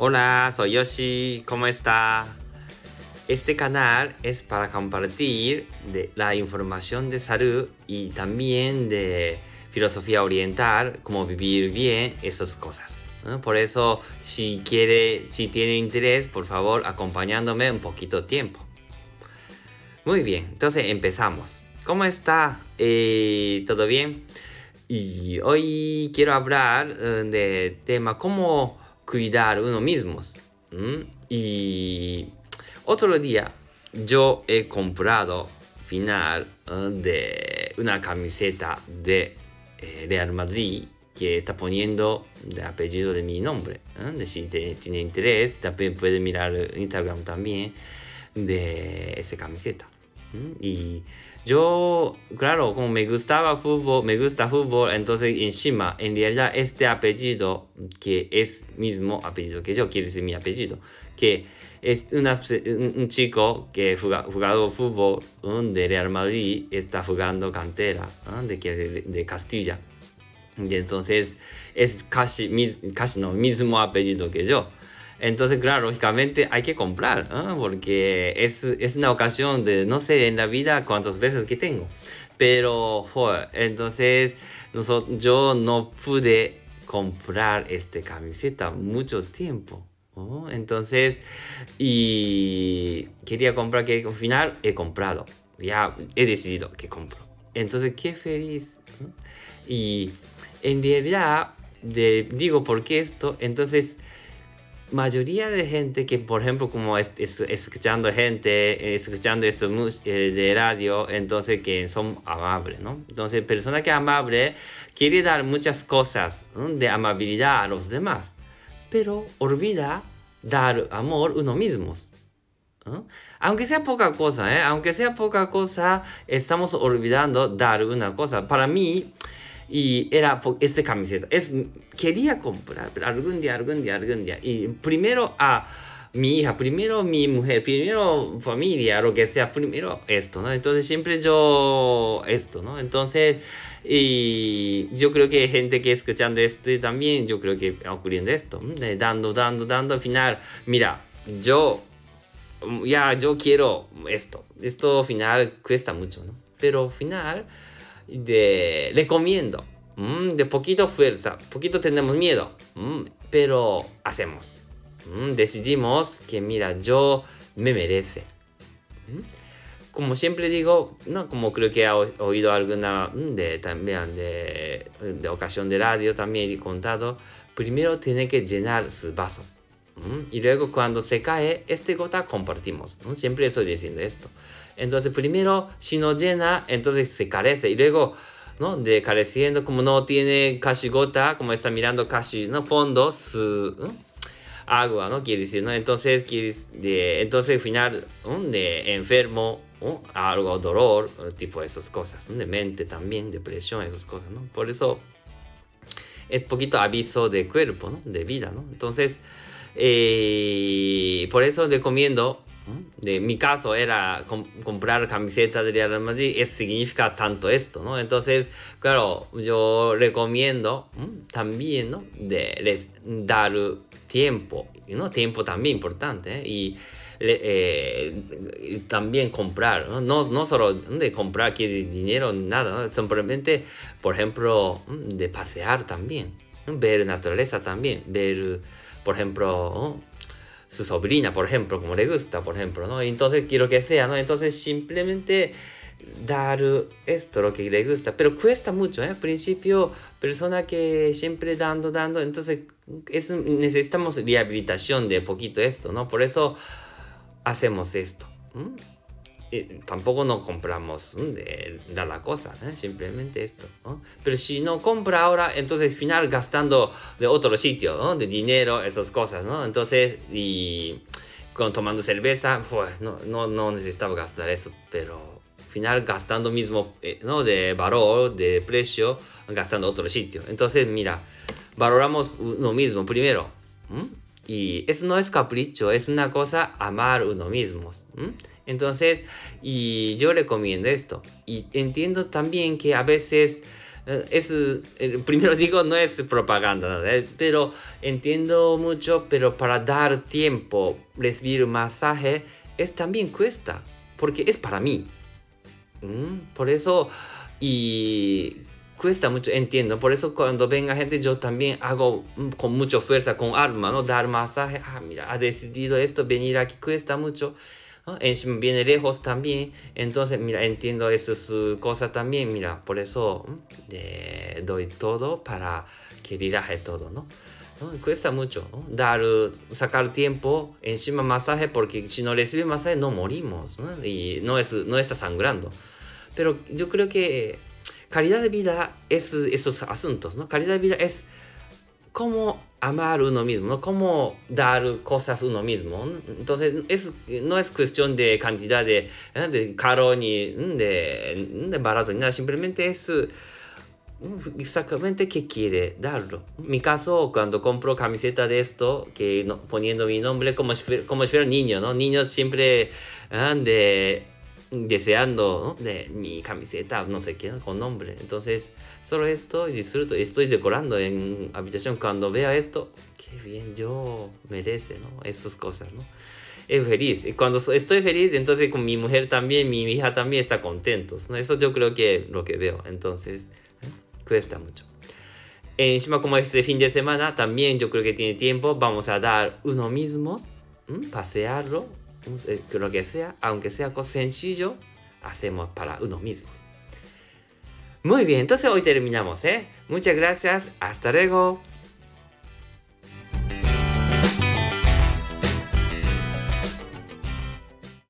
Hola, soy Yoshi. ¿Cómo está? Este canal es para compartir la información de salud y también de filosofía oriental, cómo vivir bien, esas cosas. Por eso, si quiere, si tiene interés, por favor, acompañándome un poquito tiempo. Muy bien, entonces empezamos. ¿Cómo está? Eh, ¿Todo bien? Y hoy quiero hablar eh, de tema cómo cuidar uno mismo. ¿m? Y otro día yo he comprado final eh, de una camiseta de eh, Real Madrid que está poniendo el apellido de mi nombre. ¿eh? De si te- tiene interés, también puede mirar Instagram también de esa camiseta. Y yo, claro, como me gustaba fútbol, me gusta fútbol, entonces encima, en realidad este apellido, que es mismo apellido que yo, quiere decir mi apellido, que es una- un, chico que ha jugado fútbol de Real Madrid, está jugando cantera de, de Castilla. Y entonces es casi, casi no, mismo apellido que yo. Entonces, claro, lógicamente hay que comprar, ¿ah? porque es, es una ocasión de, no sé, en la vida cuántas veces que tengo. Pero, joder, entonces noso- yo no pude comprar esta camiseta mucho tiempo. Entonces, y quería comprar que al final he comprado. Ya he decidido que compro. Entonces, qué feliz. Y en realidad, de- digo, ¿por qué esto? Entonces, mayoría de gente que, por ejemplo, como es, es- escuchando gente, escuchando esto eh, de radio, entonces que son amables, ¿no? Entonces, persona que es amable quiere dar muchas cosas ¿no? de amabilidad a los demás, pero olvida dar amor uno mismo. ¿no? Aunque sea poca cosa, ¿eh? aunque sea poca cosa, estamos olvidando dar una cosa. Para mí, y era esta camiseta. Es, quería comprar, pero algún día, algún día, algún día. Y primero a mi hija, primero mi mujer, primero familia, lo que sea, primero esto, ¿no? Entonces siempre yo esto, ¿no? Entonces, y yo creo que gente que escuchando esto también, yo creo que ocurriendo esto, dando, dando, dando, al final, mira, yo ya yo quiero esto. Esto al final cuesta mucho, ¿no? Pero al final de recomiendo. mm, de poquito fuerza, poquito tenemos miedo, mm, pero hacemos. Mm, decidimos que mira, yo me merece. Mm. Como siempre digo, no como creo que ha oído alguna mm, de también de, de ocasión de radio también he contado, primero tiene que llenar su vaso. ¿m? Y luego cuando se cae, este gota compartimos. Siempre estoy diciendo esto. Entonces primero, si no llena, entonces se carece. Y luego, ¿no? De careciendo, como no tiene casi gota, como está mirando casi, ¿no? Fondo, su ¿no? agua, ¿no? Quiere decir, ¿no? Entonces, quiere, entonces al final, ¿no? Enfermo. Algo, dolor, tipo esas cosas, ¿no? De mente también, depresión, esas cosas, ¿no? Por eso es poquito aviso de cuerpo, ¿no? De vida, ¿no? Entonces, eh, por eso recomiendo. De mi caso era com- comprar camiseta de Real Madrid, es, significa tanto esto, ¿no? Entonces, claro, yo recomiendo ¿no? también, ¿no? De dar tiempo, ¿no? Tiempo también importante, ¿eh? Y eh, también comprar, ¿no? No, no solo de comprar dinero, nada, ¿no? simplemente, por ejemplo, de pasear también, ver naturaleza también, ver, por ejemplo, ¿no? Su sobrina, por ejemplo, como le gusta, por ejemplo, ¿no? Entonces quiero que sea, ¿no? Entonces simplemente dar esto, lo que le gusta, pero cuesta mucho, ¿eh? Al principio, persona que siempre dando, dando, entonces es, necesitamos rehabilitación de poquito esto, ¿no? Por eso hacemos esto. ¿m? Eh, tampoco no compramos de la cosa, ¿eh? simplemente esto. ¿no? Pero si no compra ahora, entonces al final gastando de otro sitio, ¿no? de dinero, esas cosas, ¿no? Entonces, y con, tomando cerveza, pues no, no, no necesitaba gastar eso, pero al final gastando mismo, eh, ¿no? De valor, de precio, gastando otro sitio. Entonces, mira, valoramos uno mismo primero. Y eso no es capricho, es una cosa amar uno mismo. Entonces, y yo recomiendo esto. Y entiendo también que a veces Eh, eh, primero digo, no es propaganda, ¿eh? pero entiendo mucho, pero para dar tiempo, recibir masaje, es también cuesta, porque es para mí. Por eso, y cuesta mucho, entiendo. Por eso cuando venga gente, yo también hago con mucha fuerza, con alma, ¿no? Dar masaje. Ah, mira, ha decidido esto, venir aquí cuesta mucho. ¿no? Viene lejos también. Entonces, mira, entiendo esas cosas también. Mira, por eso eh, doy todo para que viraje todo, ¿no? ¿no? Cuesta mucho, ¿no? Dar, sacar tiempo encima masaje, porque si no recibe masaje no morimos, ¿no? Y no, es, no está sangrando. Pero yo creo que calidad de vida es esos asuntos, ¿no? Calidad de vida es cómo amar uno mismo. Cómo dar cosas uno mismo. Entonces, es, no es cuestión de cantidad de, ¿eh? de caro ni de, de, barato ni nada, simplemente es exactamente qué quiere darlo. En mi caso, cuando compro camiseta de esto, que poniendo mi nombre como si, como si fuera niño, ¿no? Niños siempre ¿eh? de deseando de mi camiseta, no sé qué, con nombre. Entonces, solo esto y disfruto. Estoy decorando en habitación. Cuando vea esto, qué bien, yo merece, ¿no? Esas cosas, ¿no? Es feliz. Y cuando estoy feliz, entonces con mi mujer también, mi hija también está contentos, ¿no? Eso yo creo que lo que veo. Entonces, ¿eh? cuesta mucho. Encima, como este fin de semana, también yo creo que tiene tiempo. Vamos a dar uno mismos, pasearlo, eh, lo que sea, aunque sea cosa sencillo, hacemos para uno mismos. Muy bien, entonces hoy terminamos, ¿eh? Muchas gracias, hasta luego.